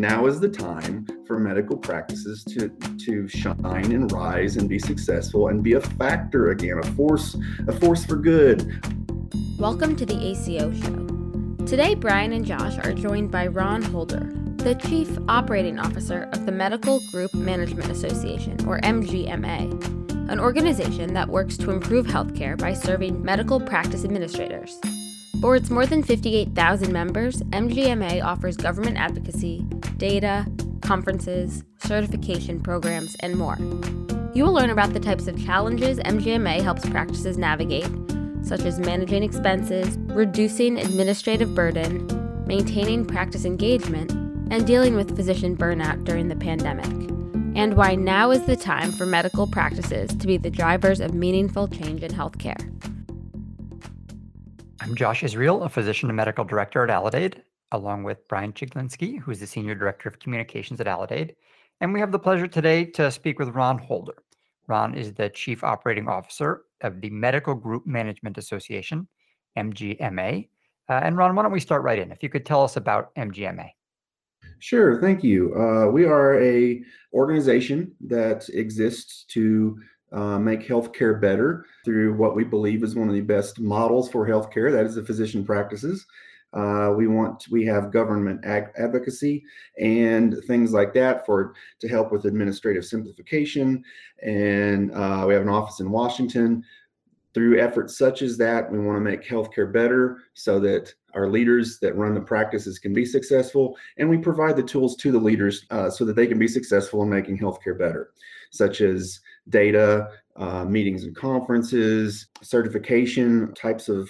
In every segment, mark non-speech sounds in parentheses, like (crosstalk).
now is the time for medical practices to, to shine and rise and be successful and be a factor again, a force, a force for good. Welcome to the ACO show. Today, Brian and Josh are joined by Ron Holder, the Chief Operating Officer of the Medical Group Management Association, or MGMA, an organization that works to improve healthcare by serving medical practice administrators. For its more than 58,000 members, MGMA offers government advocacy, data, conferences, certification programs, and more. You will learn about the types of challenges MGMA helps practices navigate, such as managing expenses, reducing administrative burden, maintaining practice engagement, and dealing with physician burnout during the pandemic, and why now is the time for medical practices to be the drivers of meaningful change in healthcare. I'm Josh Israel, a physician and medical director at Aledade, along with Brian Chiglinski, who's the senior director of communications at Aledade. And we have the pleasure today to speak with Ron Holder. Ron is the chief operating officer of the Medical Group Management Association, MGMA. Uh, and Ron, why don't we start right in? If you could tell us about MGMA. Sure, thank you. Uh, we are a organization that exists to uh, make healthcare better through what we believe is one of the best models for healthcare. That is the physician practices. Uh, we want we have government ag- advocacy and things like that for to help with administrative simplification. And uh, we have an office in Washington. Through efforts such as that, we want to make healthcare better so that our leaders that run the practices can be successful, and we provide the tools to the leaders uh, so that they can be successful in making healthcare better, such as data, uh, meetings and conferences, certification, types of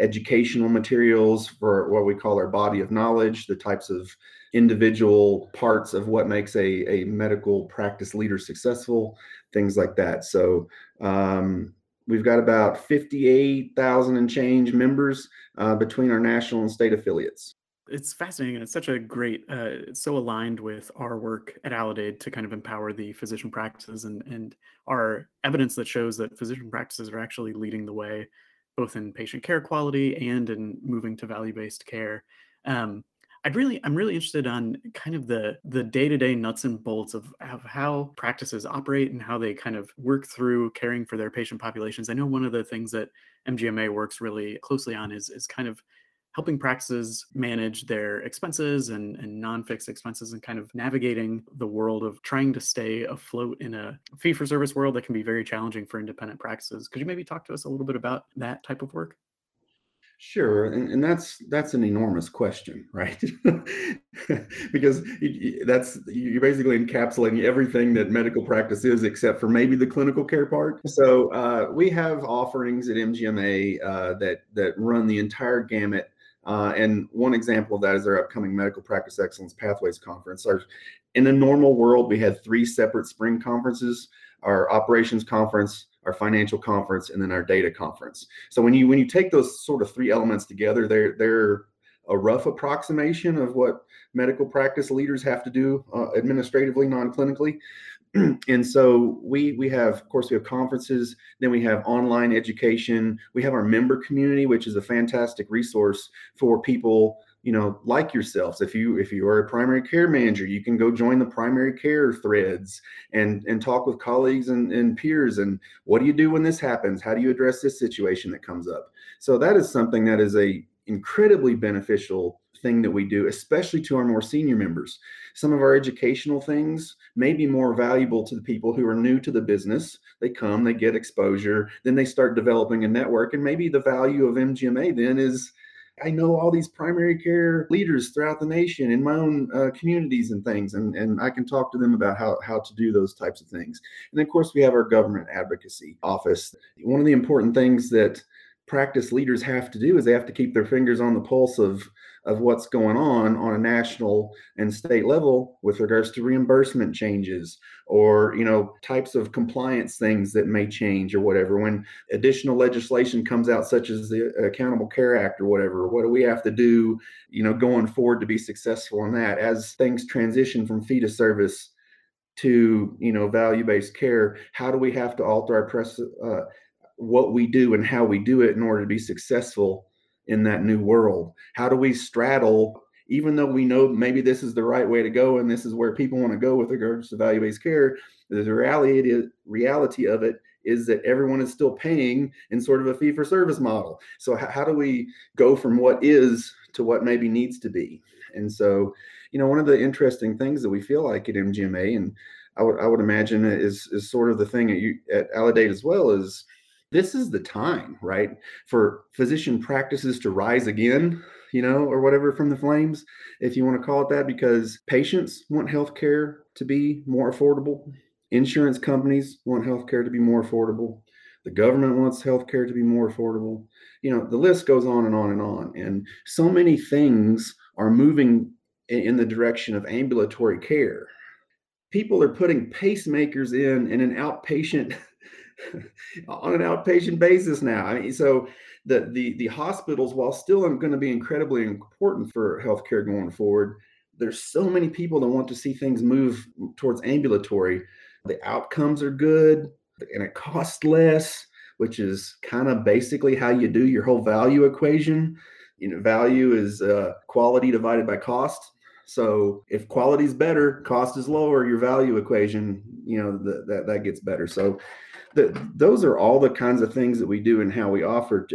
educational materials for what we call our body of knowledge, the types of individual parts of what makes a, a medical practice leader successful, things like that. So um, we've got about 58,000 and change members uh, between our national and state affiliates it's fascinating and it's such a great uh, it's so aligned with our work at Aledade to kind of empower the physician practices and and our evidence that shows that physician practices are actually leading the way both in patient care quality and in moving to value-based care um, I'd really, I'm really interested on kind of the the day-to-day nuts and bolts of, of how practices operate and how they kind of work through caring for their patient populations. I know one of the things that MGMA works really closely on is is kind of helping practices manage their expenses and, and non-fixed expenses and kind of navigating the world of trying to stay afloat in a fee-for-service world that can be very challenging for independent practices. Could you maybe talk to us a little bit about that type of work? Sure, and, and that's that's an enormous question, right? (laughs) because that's you're basically encapsulating everything that medical practice is, except for maybe the clinical care part. So uh, we have offerings at MGMA uh, that that run the entire gamut uh, and one example of that is our upcoming Medical Practice Excellence Pathways Conference. Our, in a normal world, we had three separate spring conferences: our operations conference, our financial conference, and then our data conference. So when you when you take those sort of three elements together, they're they're a rough approximation of what medical practice leaders have to do uh, administratively, non-clinically. (clears throat) and so we we have of course we have conferences then we have online education we have our member community which is a fantastic resource for people you know like yourselves. If you if you are a primary care manager you can go join the primary care threads and and talk with colleagues and, and peers and what do you do when this happens? How do you address this situation that comes up? So that is something that is a incredibly beneficial thing that we do, especially to our more senior members. Some of our educational things may be more valuable to the people who are new to the business. They come, they get exposure, then they start developing a network. And maybe the value of MGMA then is I know all these primary care leaders throughout the nation in my own uh, communities and things, and, and I can talk to them about how, how to do those types of things. And of course, we have our government advocacy office. One of the important things that practice leaders have to do is they have to keep their fingers on the pulse of of what's going on on a national and state level with regards to reimbursement changes or you know types of compliance things that may change or whatever. When additional legislation comes out such as the accountable care act or whatever what do we have to do you know going forward to be successful in that? As things transition from fee to service to you know value-based care how do we have to alter our press uh, what we do and how we do it in order to be successful in that new world? How do we straddle even though we know maybe this is the right way to go and this is where people want to go with regards to value-based care, the reality reality of it is that everyone is still paying in sort of a fee for service model. So how, how do we go from what is to what maybe needs to be? And so, you know, one of the interesting things that we feel like at MGMA, and I would I would imagine is is sort of the thing at you at Aledade as well is this is the time, right, for physician practices to rise again, you know, or whatever from the flames, if you want to call it that, because patients want healthcare to be more affordable. Insurance companies want healthcare to be more affordable. The government wants healthcare to be more affordable. You know, the list goes on and on and on. And so many things are moving in the direction of ambulatory care. People are putting pacemakers in in an outpatient (laughs) on an outpatient basis now. I mean, so the the the hospitals, while still going to be incredibly important for healthcare going forward, there's so many people that want to see things move towards ambulatory. The outcomes are good and it costs less, which is kind of basically how you do your whole value equation. You know, value is uh, quality divided by cost. So if quality is better, cost is lower, your value equation, you know, the, that that gets better. So the, those are all the kinds of things that we do and how we offer.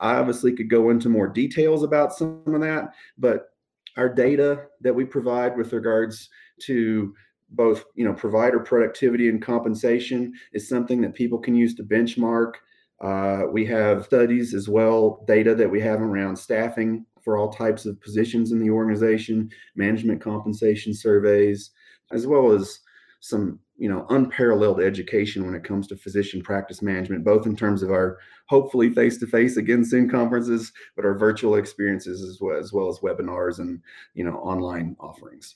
I obviously could go into more details about some of that, but our data that we provide with regards to both you know provider productivity and compensation is something that people can use to benchmark uh, we have studies as well data that we have around staffing for all types of positions in the organization management compensation surveys as well as some you know unparalleled education when it comes to physician practice management both in terms of our hopefully face-to-face again soon conferences but our virtual experiences as well as well as webinars and you know online offerings.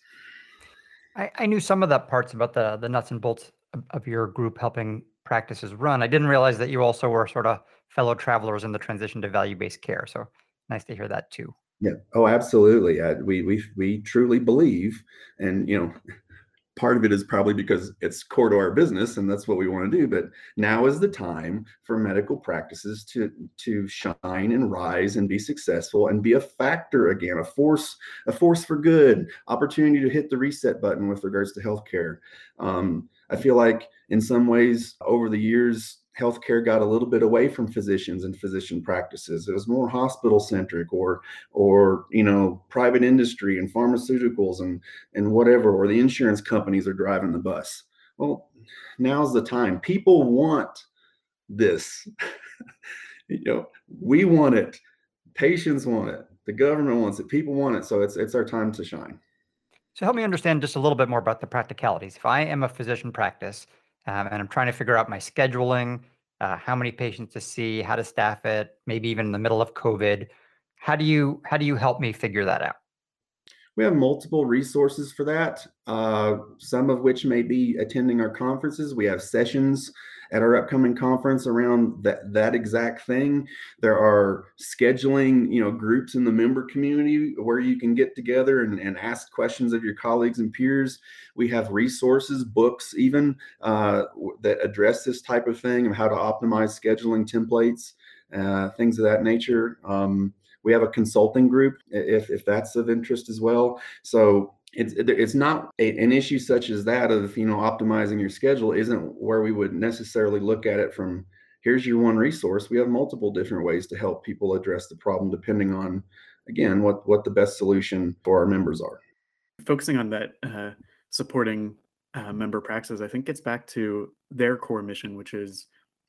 I, I knew some of the parts about the the nuts and bolts of, of your group helping practices run. I didn't realize that you also were sort of fellow travelers in the transition to value-based care. So nice to hear that too. Yeah. Oh absolutely. Uh, we we we truly believe and you know (laughs) part of it is probably because it's core to our business and that's what we want to do but now is the time for medical practices to to shine and rise and be successful and be a factor again a force a force for good opportunity to hit the reset button with regards to healthcare. Um, i feel like in some ways over the years healthcare got a little bit away from physicians and physician practices. It was more hospital centric or or you know private industry and pharmaceuticals and and whatever or the insurance companies are driving the bus. Well, now's the time. People want this. (laughs) you know, we want it. Patients want it. The government wants it. People want it. So it's it's our time to shine. So help me understand just a little bit more about the practicalities. If I am a physician practice um, and I'm trying to figure out my scheduling, uh, how many patients to see, how to staff it, maybe even in the middle of COVID. How do you how do you help me figure that out? We have multiple resources for that, uh, some of which may be attending our conferences. We have sessions at our upcoming conference around that that exact thing. There are scheduling, you know, groups in the member community where you can get together and, and ask questions of your colleagues and peers. We have resources, books, even uh, that address this type of thing and how to optimize scheduling templates, uh, things of that nature. Um, we have a consulting group if, if that's of interest as well. So it's it's not a, an issue such as that of you know optimizing your schedule isn't where we would necessarily look at it from here's your one resource. We have multiple different ways to help people address the problem depending on again what what the best solution for our members are. Focusing on that uh, supporting uh, member practices i think gets back to their core mission which is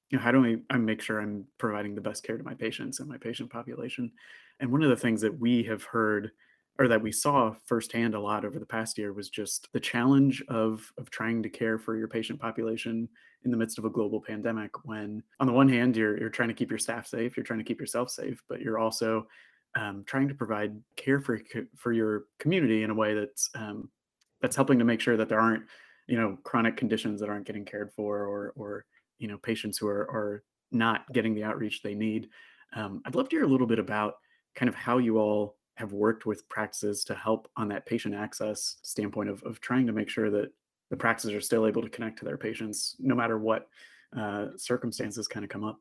you know how do I, I make sure i'm providing the best care to my patients and my patient population and one of the things that we have heard or that we saw firsthand a lot over the past year was just the challenge of of trying to care for your patient population in the midst of a global pandemic when on the one hand you're you're trying to keep your staff safe you're trying to keep yourself safe but you're also um, trying to provide care for for your community in a way that's um, that's helping to make sure that there aren't you know chronic conditions that aren't getting cared for or or you know patients who are are not getting the outreach they need. Um, i'd love to hear a little bit about kind of how you all have worked with practices to help on that patient access standpoint of, of trying to make sure that the practices are still able to connect to their patients no matter what uh, circumstances kind of come up?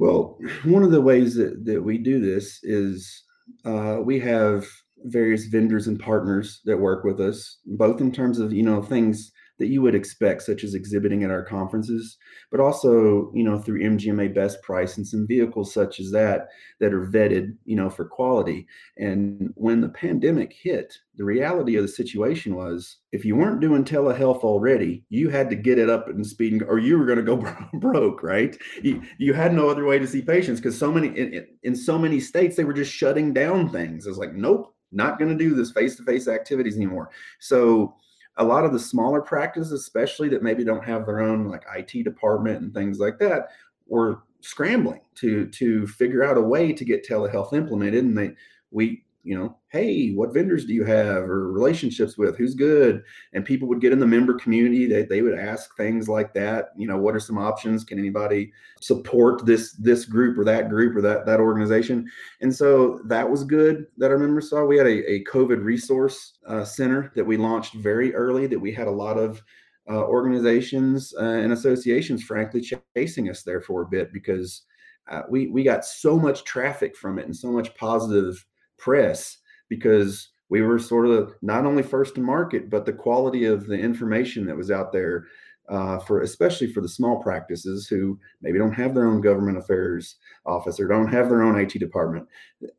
Well, (laughs) one of the ways that, that we do this is uh, we have various vendors and partners that work with us, both in terms of you know things that you would expect, such as exhibiting at our conferences, but also, you know, through MGMA Best Price and some vehicles such as that that are vetted, you know, for quality. And when the pandemic hit, the reality of the situation was if you weren't doing telehealth already, you had to get it up and speed, or you were going to go (laughs) broke, right? You, you had no other way to see patients because so many in, in so many states they were just shutting down things. It's like, nope, not going to do this face-to-face activities anymore. So a lot of the smaller practices, especially that maybe don't have their own like IT department and things like that, were scrambling to to figure out a way to get telehealth implemented. And they we you know, hey, what vendors do you have or relationships with? Who's good? And people would get in the member community. They, they would ask things like that. You know, what are some options? Can anybody support this this group or that group or that that organization? And so that was good that our members saw. We had a, a COVID resource uh, center that we launched very early. That we had a lot of uh, organizations uh, and associations, frankly, chasing us there for a bit because uh, we we got so much traffic from it and so much positive press because we were sort of not only first to market, but the quality of the information that was out there uh, for especially for the small practices who maybe don't have their own government affairs office or don't have their own IT department.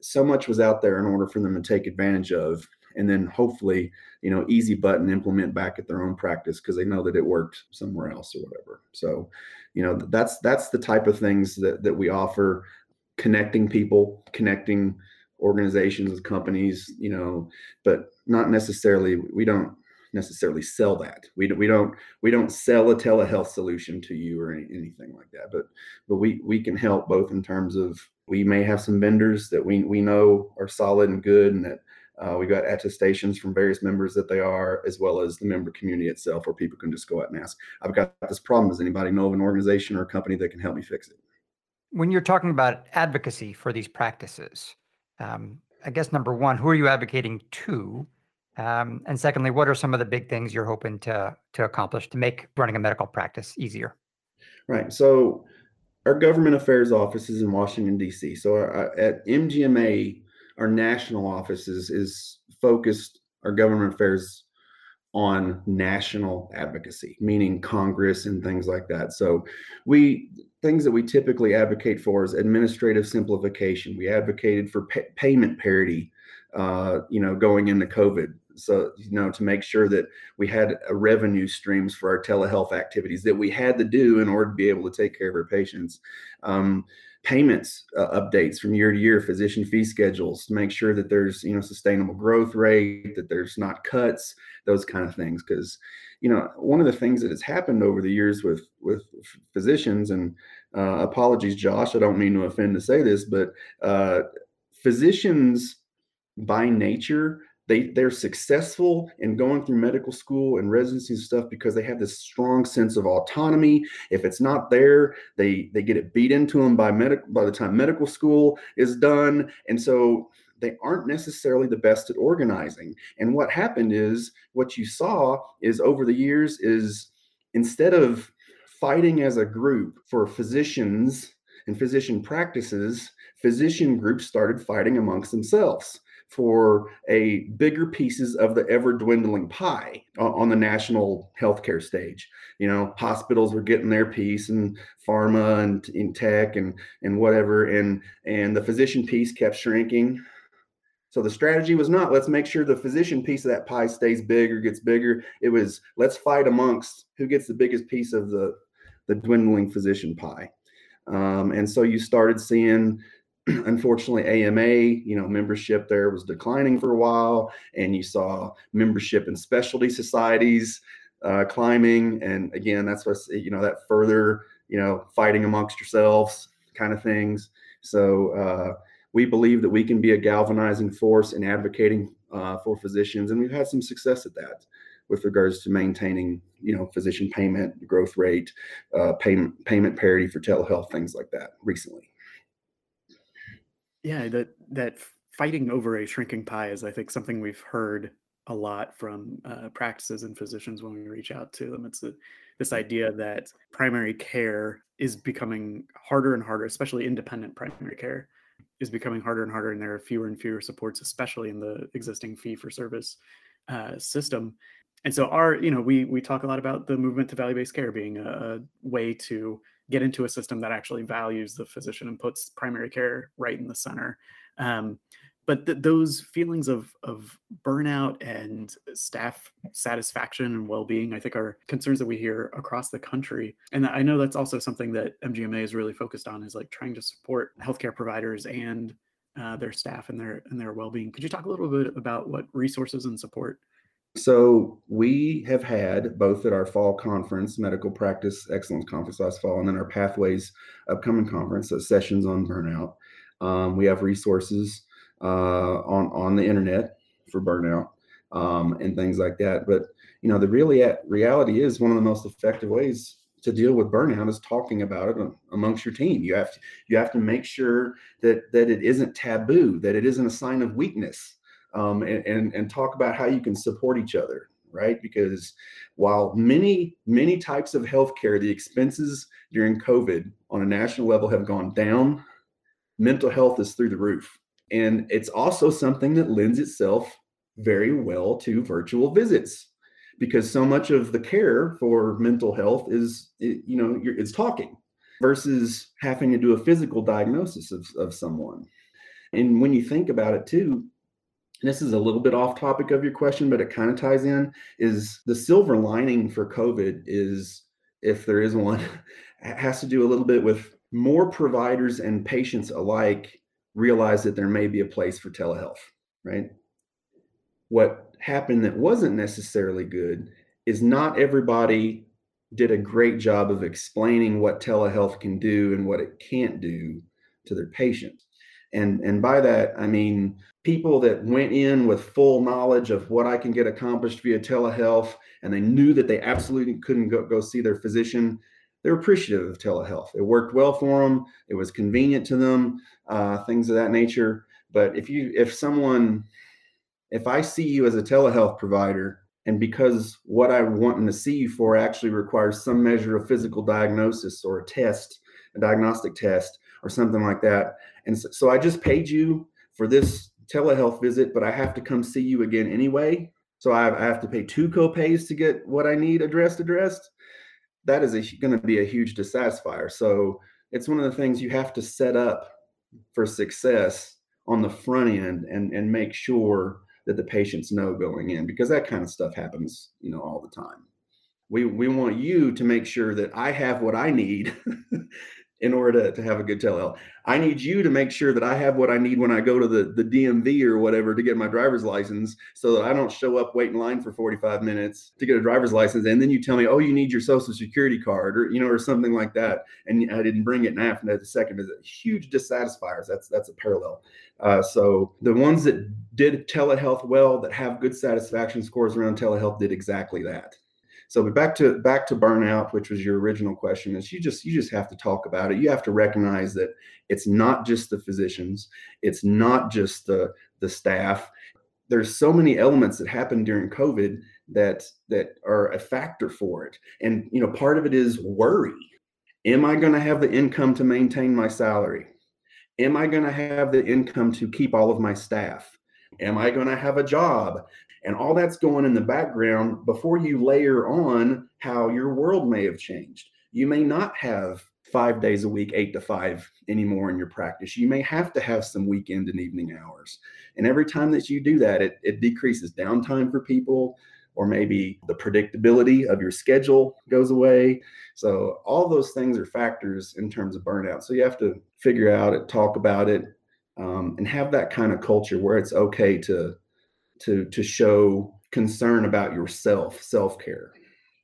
So much was out there in order for them to take advantage of, and then hopefully, you know, easy button implement back at their own practice because they know that it worked somewhere else or whatever. So, you know, that's that's the type of things that that we offer, connecting people, connecting organizations, with companies, you know, but not necessarily. We don't necessarily sell that. We, we don't we don't sell a telehealth solution to you or any, anything like that. But but we we can help both in terms of we may have some vendors that we we know are solid and good, and that uh, we got attestations from various members that they are, as well as the member community itself, where people can just go out and ask, "I've got this problem. Does anybody know of an organization or a company that can help me fix it?" When you're talking about advocacy for these practices, um, I guess number one, who are you advocating to? Um, and secondly, what are some of the big things you're hoping to to accomplish to make running a medical practice easier? Right. So, our government affairs office is in Washington D.C. So, our, at MGMA, our national office is, is focused. Our government affairs on national advocacy, meaning Congress and things like that. So we things that we typically advocate for is administrative simplification. We advocated for pay, payment parity, uh, you know, going into COVID. So you know, to make sure that we had revenue streams for our telehealth activities that we had to do in order to be able to take care of our patients. Um, payments uh, updates from year to year, physician fee schedules to make sure that there's you know sustainable growth rate, that there's not cuts, those kind of things. Because you know one of the things that has happened over the years with with physicians and uh, apologies, Josh, I don't mean to offend to say this, but uh, physicians by nature they they're successful in going through medical school and residency and stuff because they have this strong sense of autonomy. If it's not there they they get it beat into them by medical by the time medical school is done. And so they aren't necessarily the best at organizing and what happened is what you saw is over the years is instead of fighting as a group for physicians and physician practices physician groups started fighting amongst themselves for a bigger pieces of the ever dwindling pie on the national healthcare stage. You know, hospitals were getting their piece and pharma and in tech and and whatever and and the physician piece kept shrinking. So the strategy was not let's make sure the physician piece of that pie stays big or gets bigger. It was let's fight amongst who gets the biggest piece of the the dwindling physician pie. Um, and so you started seeing (clears throat) unfortunately AMA, you know, membership there was declining for a while, and you saw membership in specialty societies uh, climbing, and again, that's what you know that further, you know, fighting amongst yourselves kind of things. So uh, we believe that we can be a galvanizing force in advocating uh, for physicians, and we've had some success at that with regards to maintaining, you know, physician payment, growth rate, uh, payment payment parity for telehealth, things like that recently. Yeah, that that fighting over a shrinking pie is, I think, something we've heard a lot from uh, practices and physicians when we reach out to them. It's a, this idea that primary care is becoming harder and harder, especially independent primary care, is becoming harder and harder, and there are fewer and fewer supports, especially in the existing fee for service uh, system. And so, our you know, we we talk a lot about the movement to value based care being a, a way to get into a system that actually values the physician and puts primary care right in the center. Um, but th- those feelings of of burnout and staff satisfaction and well-being i think are concerns that we hear across the country. And i know that's also something that mgma is really focused on is like trying to support healthcare providers and uh, their staff and their and their well-being. Could you talk a little bit about what resources and support? So we have had both at our fall conference, medical practice excellence conference last fall, and then our pathways upcoming conference, so sessions on burnout. Um, we have resources on on the internet for burnout um, and things like that. But you know, the really reality is one of the most effective ways to deal with burnout is talking about it amongst your team. You have to you have to make sure that that it isn't taboo, that it isn't a sign of weakness, um, and, and and talk about how you can support each other. Right, because while many many types of healthcare, the expenses during COVID on a national level have gone down, mental health is through the roof. And it's also something that lends itself very well to virtual visits because so much of the care for mental health is, you know, it's talking versus having to do a physical diagnosis of, of someone. And when you think about it too, this is a little bit off topic of your question, but it kind of ties in, is the silver lining for COVID is, if there is one, (laughs) has to do a little bit with more providers and patients alike realize that there may be a place for telehealth, right? What happened that wasn't necessarily good is not everybody did a great job of explaining what telehealth can do and what it can't do to their patients. And, and by that, I mean people that went in with full knowledge of what I can get accomplished via telehealth, and they knew that they absolutely couldn't go, go see their physician they're appreciative of telehealth. It worked well for them. It was convenient to them, uh, things of that nature. But if you, if someone, if I see you as a telehealth provider, and because what I'm wanting to see you for actually requires some measure of physical diagnosis or a test, a diagnostic test, or something like that, and so, so I just paid you for this telehealth visit, but I have to come see you again anyway. So I, I have to pay two copays to get what I need addressed addressed that is going to be a huge dissatisfier. So it's one of the things you have to set up for success on the front end and and make sure that the patients know going in because that kind of stuff happens, you know, all the time. We we want you to make sure that I have what I need (laughs) in order to, to have a good telehealth. I need you to make sure that I have what I need when I go to the, the DMV or whatever to get my driver's license so that I don't show up, wait in line for 45 minutes to get a driver's license. And then you tell me, oh, you need your social security card or, you know, or something like that. And I didn't bring it now after the second visit. Huge dissatisfiers. That's, that's a parallel. Uh, so the ones that did telehealth well, that have good satisfaction scores around telehealth did exactly that. So but back to back to burnout, which was your original question, is you just you just have to talk about it. You have to recognize that it's not just the physicians, it's not just the the staff. There's so many elements that happened during COVID that that are a factor for it. And you know, part of it is worry. Am I going to have the income to maintain my salary? Am I going to have the income to keep all of my staff? Am I going to have a job? And all that's going in the background before you layer on how your world may have changed. You may not have five days a week, eight to five anymore in your practice. You may have to have some weekend and evening hours. And every time that you do that, it, it decreases downtime for people, or maybe the predictability of your schedule goes away. So, all those things are factors in terms of burnout. So, you have to figure out it, talk about it, um, and have that kind of culture where it's okay to to to show concern about yourself, self-care.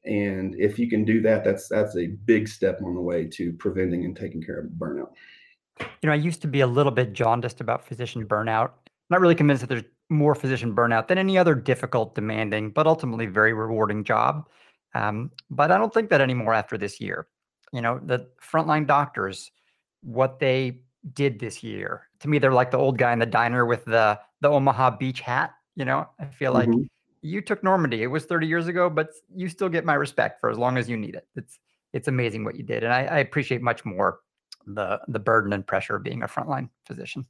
And if you can do that, that's that's a big step on the way to preventing and taking care of burnout. You know, I used to be a little bit jaundiced about physician burnout. Not really convinced that there's more physician burnout than any other difficult, demanding, but ultimately very rewarding job. Um, but I don't think that anymore after this year. You know, the frontline doctors, what they did this year, to me, they're like the old guy in the diner with the the Omaha Beach hat. You know, I feel like mm-hmm. you took Normandy. It was 30 years ago, but you still get my respect for as long as you need it. It's it's amazing what you did, and I, I appreciate much more the the burden and pressure of being a frontline physician.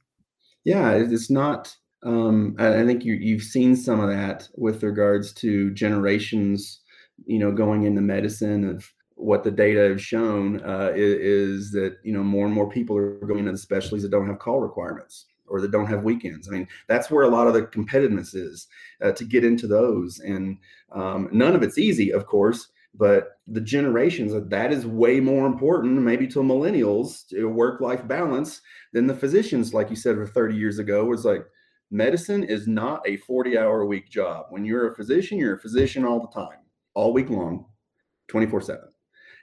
Yeah, it's not. Um, I, I think you, you've seen some of that with regards to generations, you know, going into medicine of what the data have shown uh, is, is, that you know more and more people are going into the specialties that don't have call requirements or that don't have weekends. I mean, that's where a lot of the competitiveness is uh, to get into those, and um, none of it's easy, of course. But the generations that is way more important, maybe to millennials, to work-life balance than the physicians, like you said, for 30 years ago, was like medicine is not a 40-hour a week job. When you're a physician, you're a physician all the time, all week long, 24/7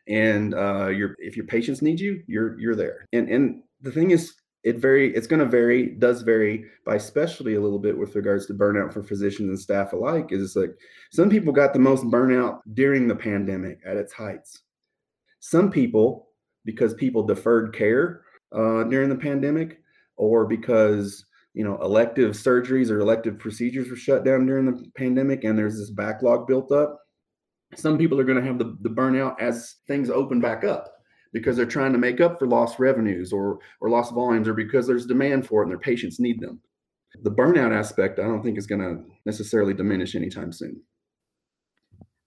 and uh, your if your patients need you, you're you're there. And and the thing is, it very it's going to vary does vary by specialty a little bit with regards to burnout for physicians and staff alike. Is like some people got the most burnout during the pandemic at its heights. Some people because people deferred care uh, during the pandemic, or because you know elective surgeries or elective procedures were shut down during the pandemic, and there's this backlog built up some people are going to have the, the burnout as things open back up because they're trying to make up for lost revenues or or lost volumes or because there's demand for it and their patients need them. The burnout aspect, I don't think is going to necessarily diminish anytime soon.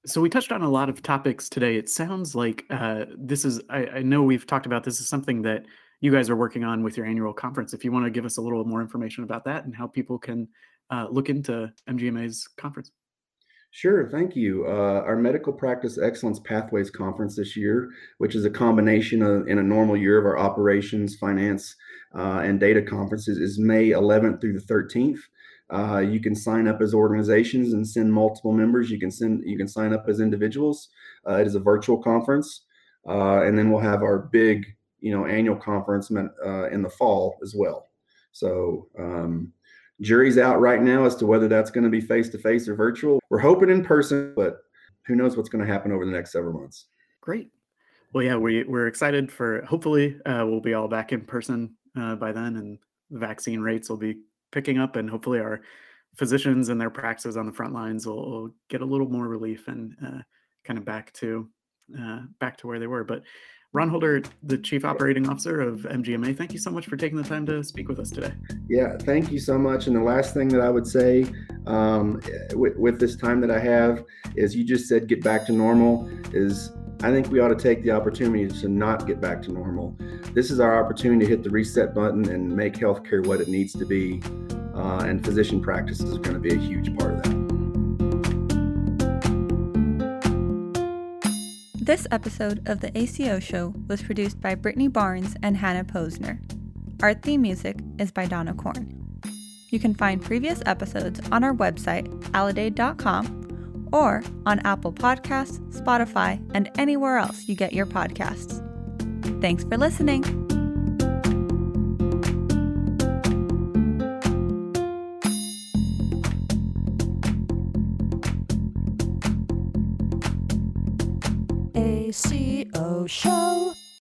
So we touched on a lot of topics today. It sounds like uh, this is. I, I, know we've talked about this is something that you guys are working on with your annual conference. If you want to give us a little more information about that and how people can uh, look into MGMA's conference. Sure, thank you. Uh, our Medical Practice Excellence Pathways Conference this year, which is a combination of, in a normal year of our operations, finance, uh, and data conferences, is May 11th through the 13th. Uh, you can sign up as organizations and send multiple members. You can send you can sign up as individuals. Uh, it is a virtual conference, uh, and then we'll have our big you know annual conference uh, in the fall as well. So um, Jury's out right now as to whether that's going to be face to face or virtual. We're hoping in person, but who knows what's going to happen over the next several months. Great. Well, yeah, we, we're excited for hopefully uh, we'll be all back in person uh, by then and vaccine rates will be picking up and hopefully our physicians and their practices on the front lines will, will get a little more relief and uh, kind of back to uh, back to where they were. But Ron Holder, the Chief Operating Officer of MGMA, thank you so much for taking the time to speak with us today. Yeah, thank you so much. And the last thing that I would say um, with, with this time that I have is you just said get back to normal is I think we ought to take the opportunity to not get back to normal. This is our opportunity to hit the reset button and make healthcare what it needs to be. Uh, and physician practices are going to be a huge part This episode of the ACO Show was produced by Brittany Barnes and Hannah Posner. Our theme music is by Donna Korn. You can find previous episodes on our website, aledade.com, or on Apple Podcasts, Spotify, and anywhere else you get your podcasts. Thanks for listening. Show.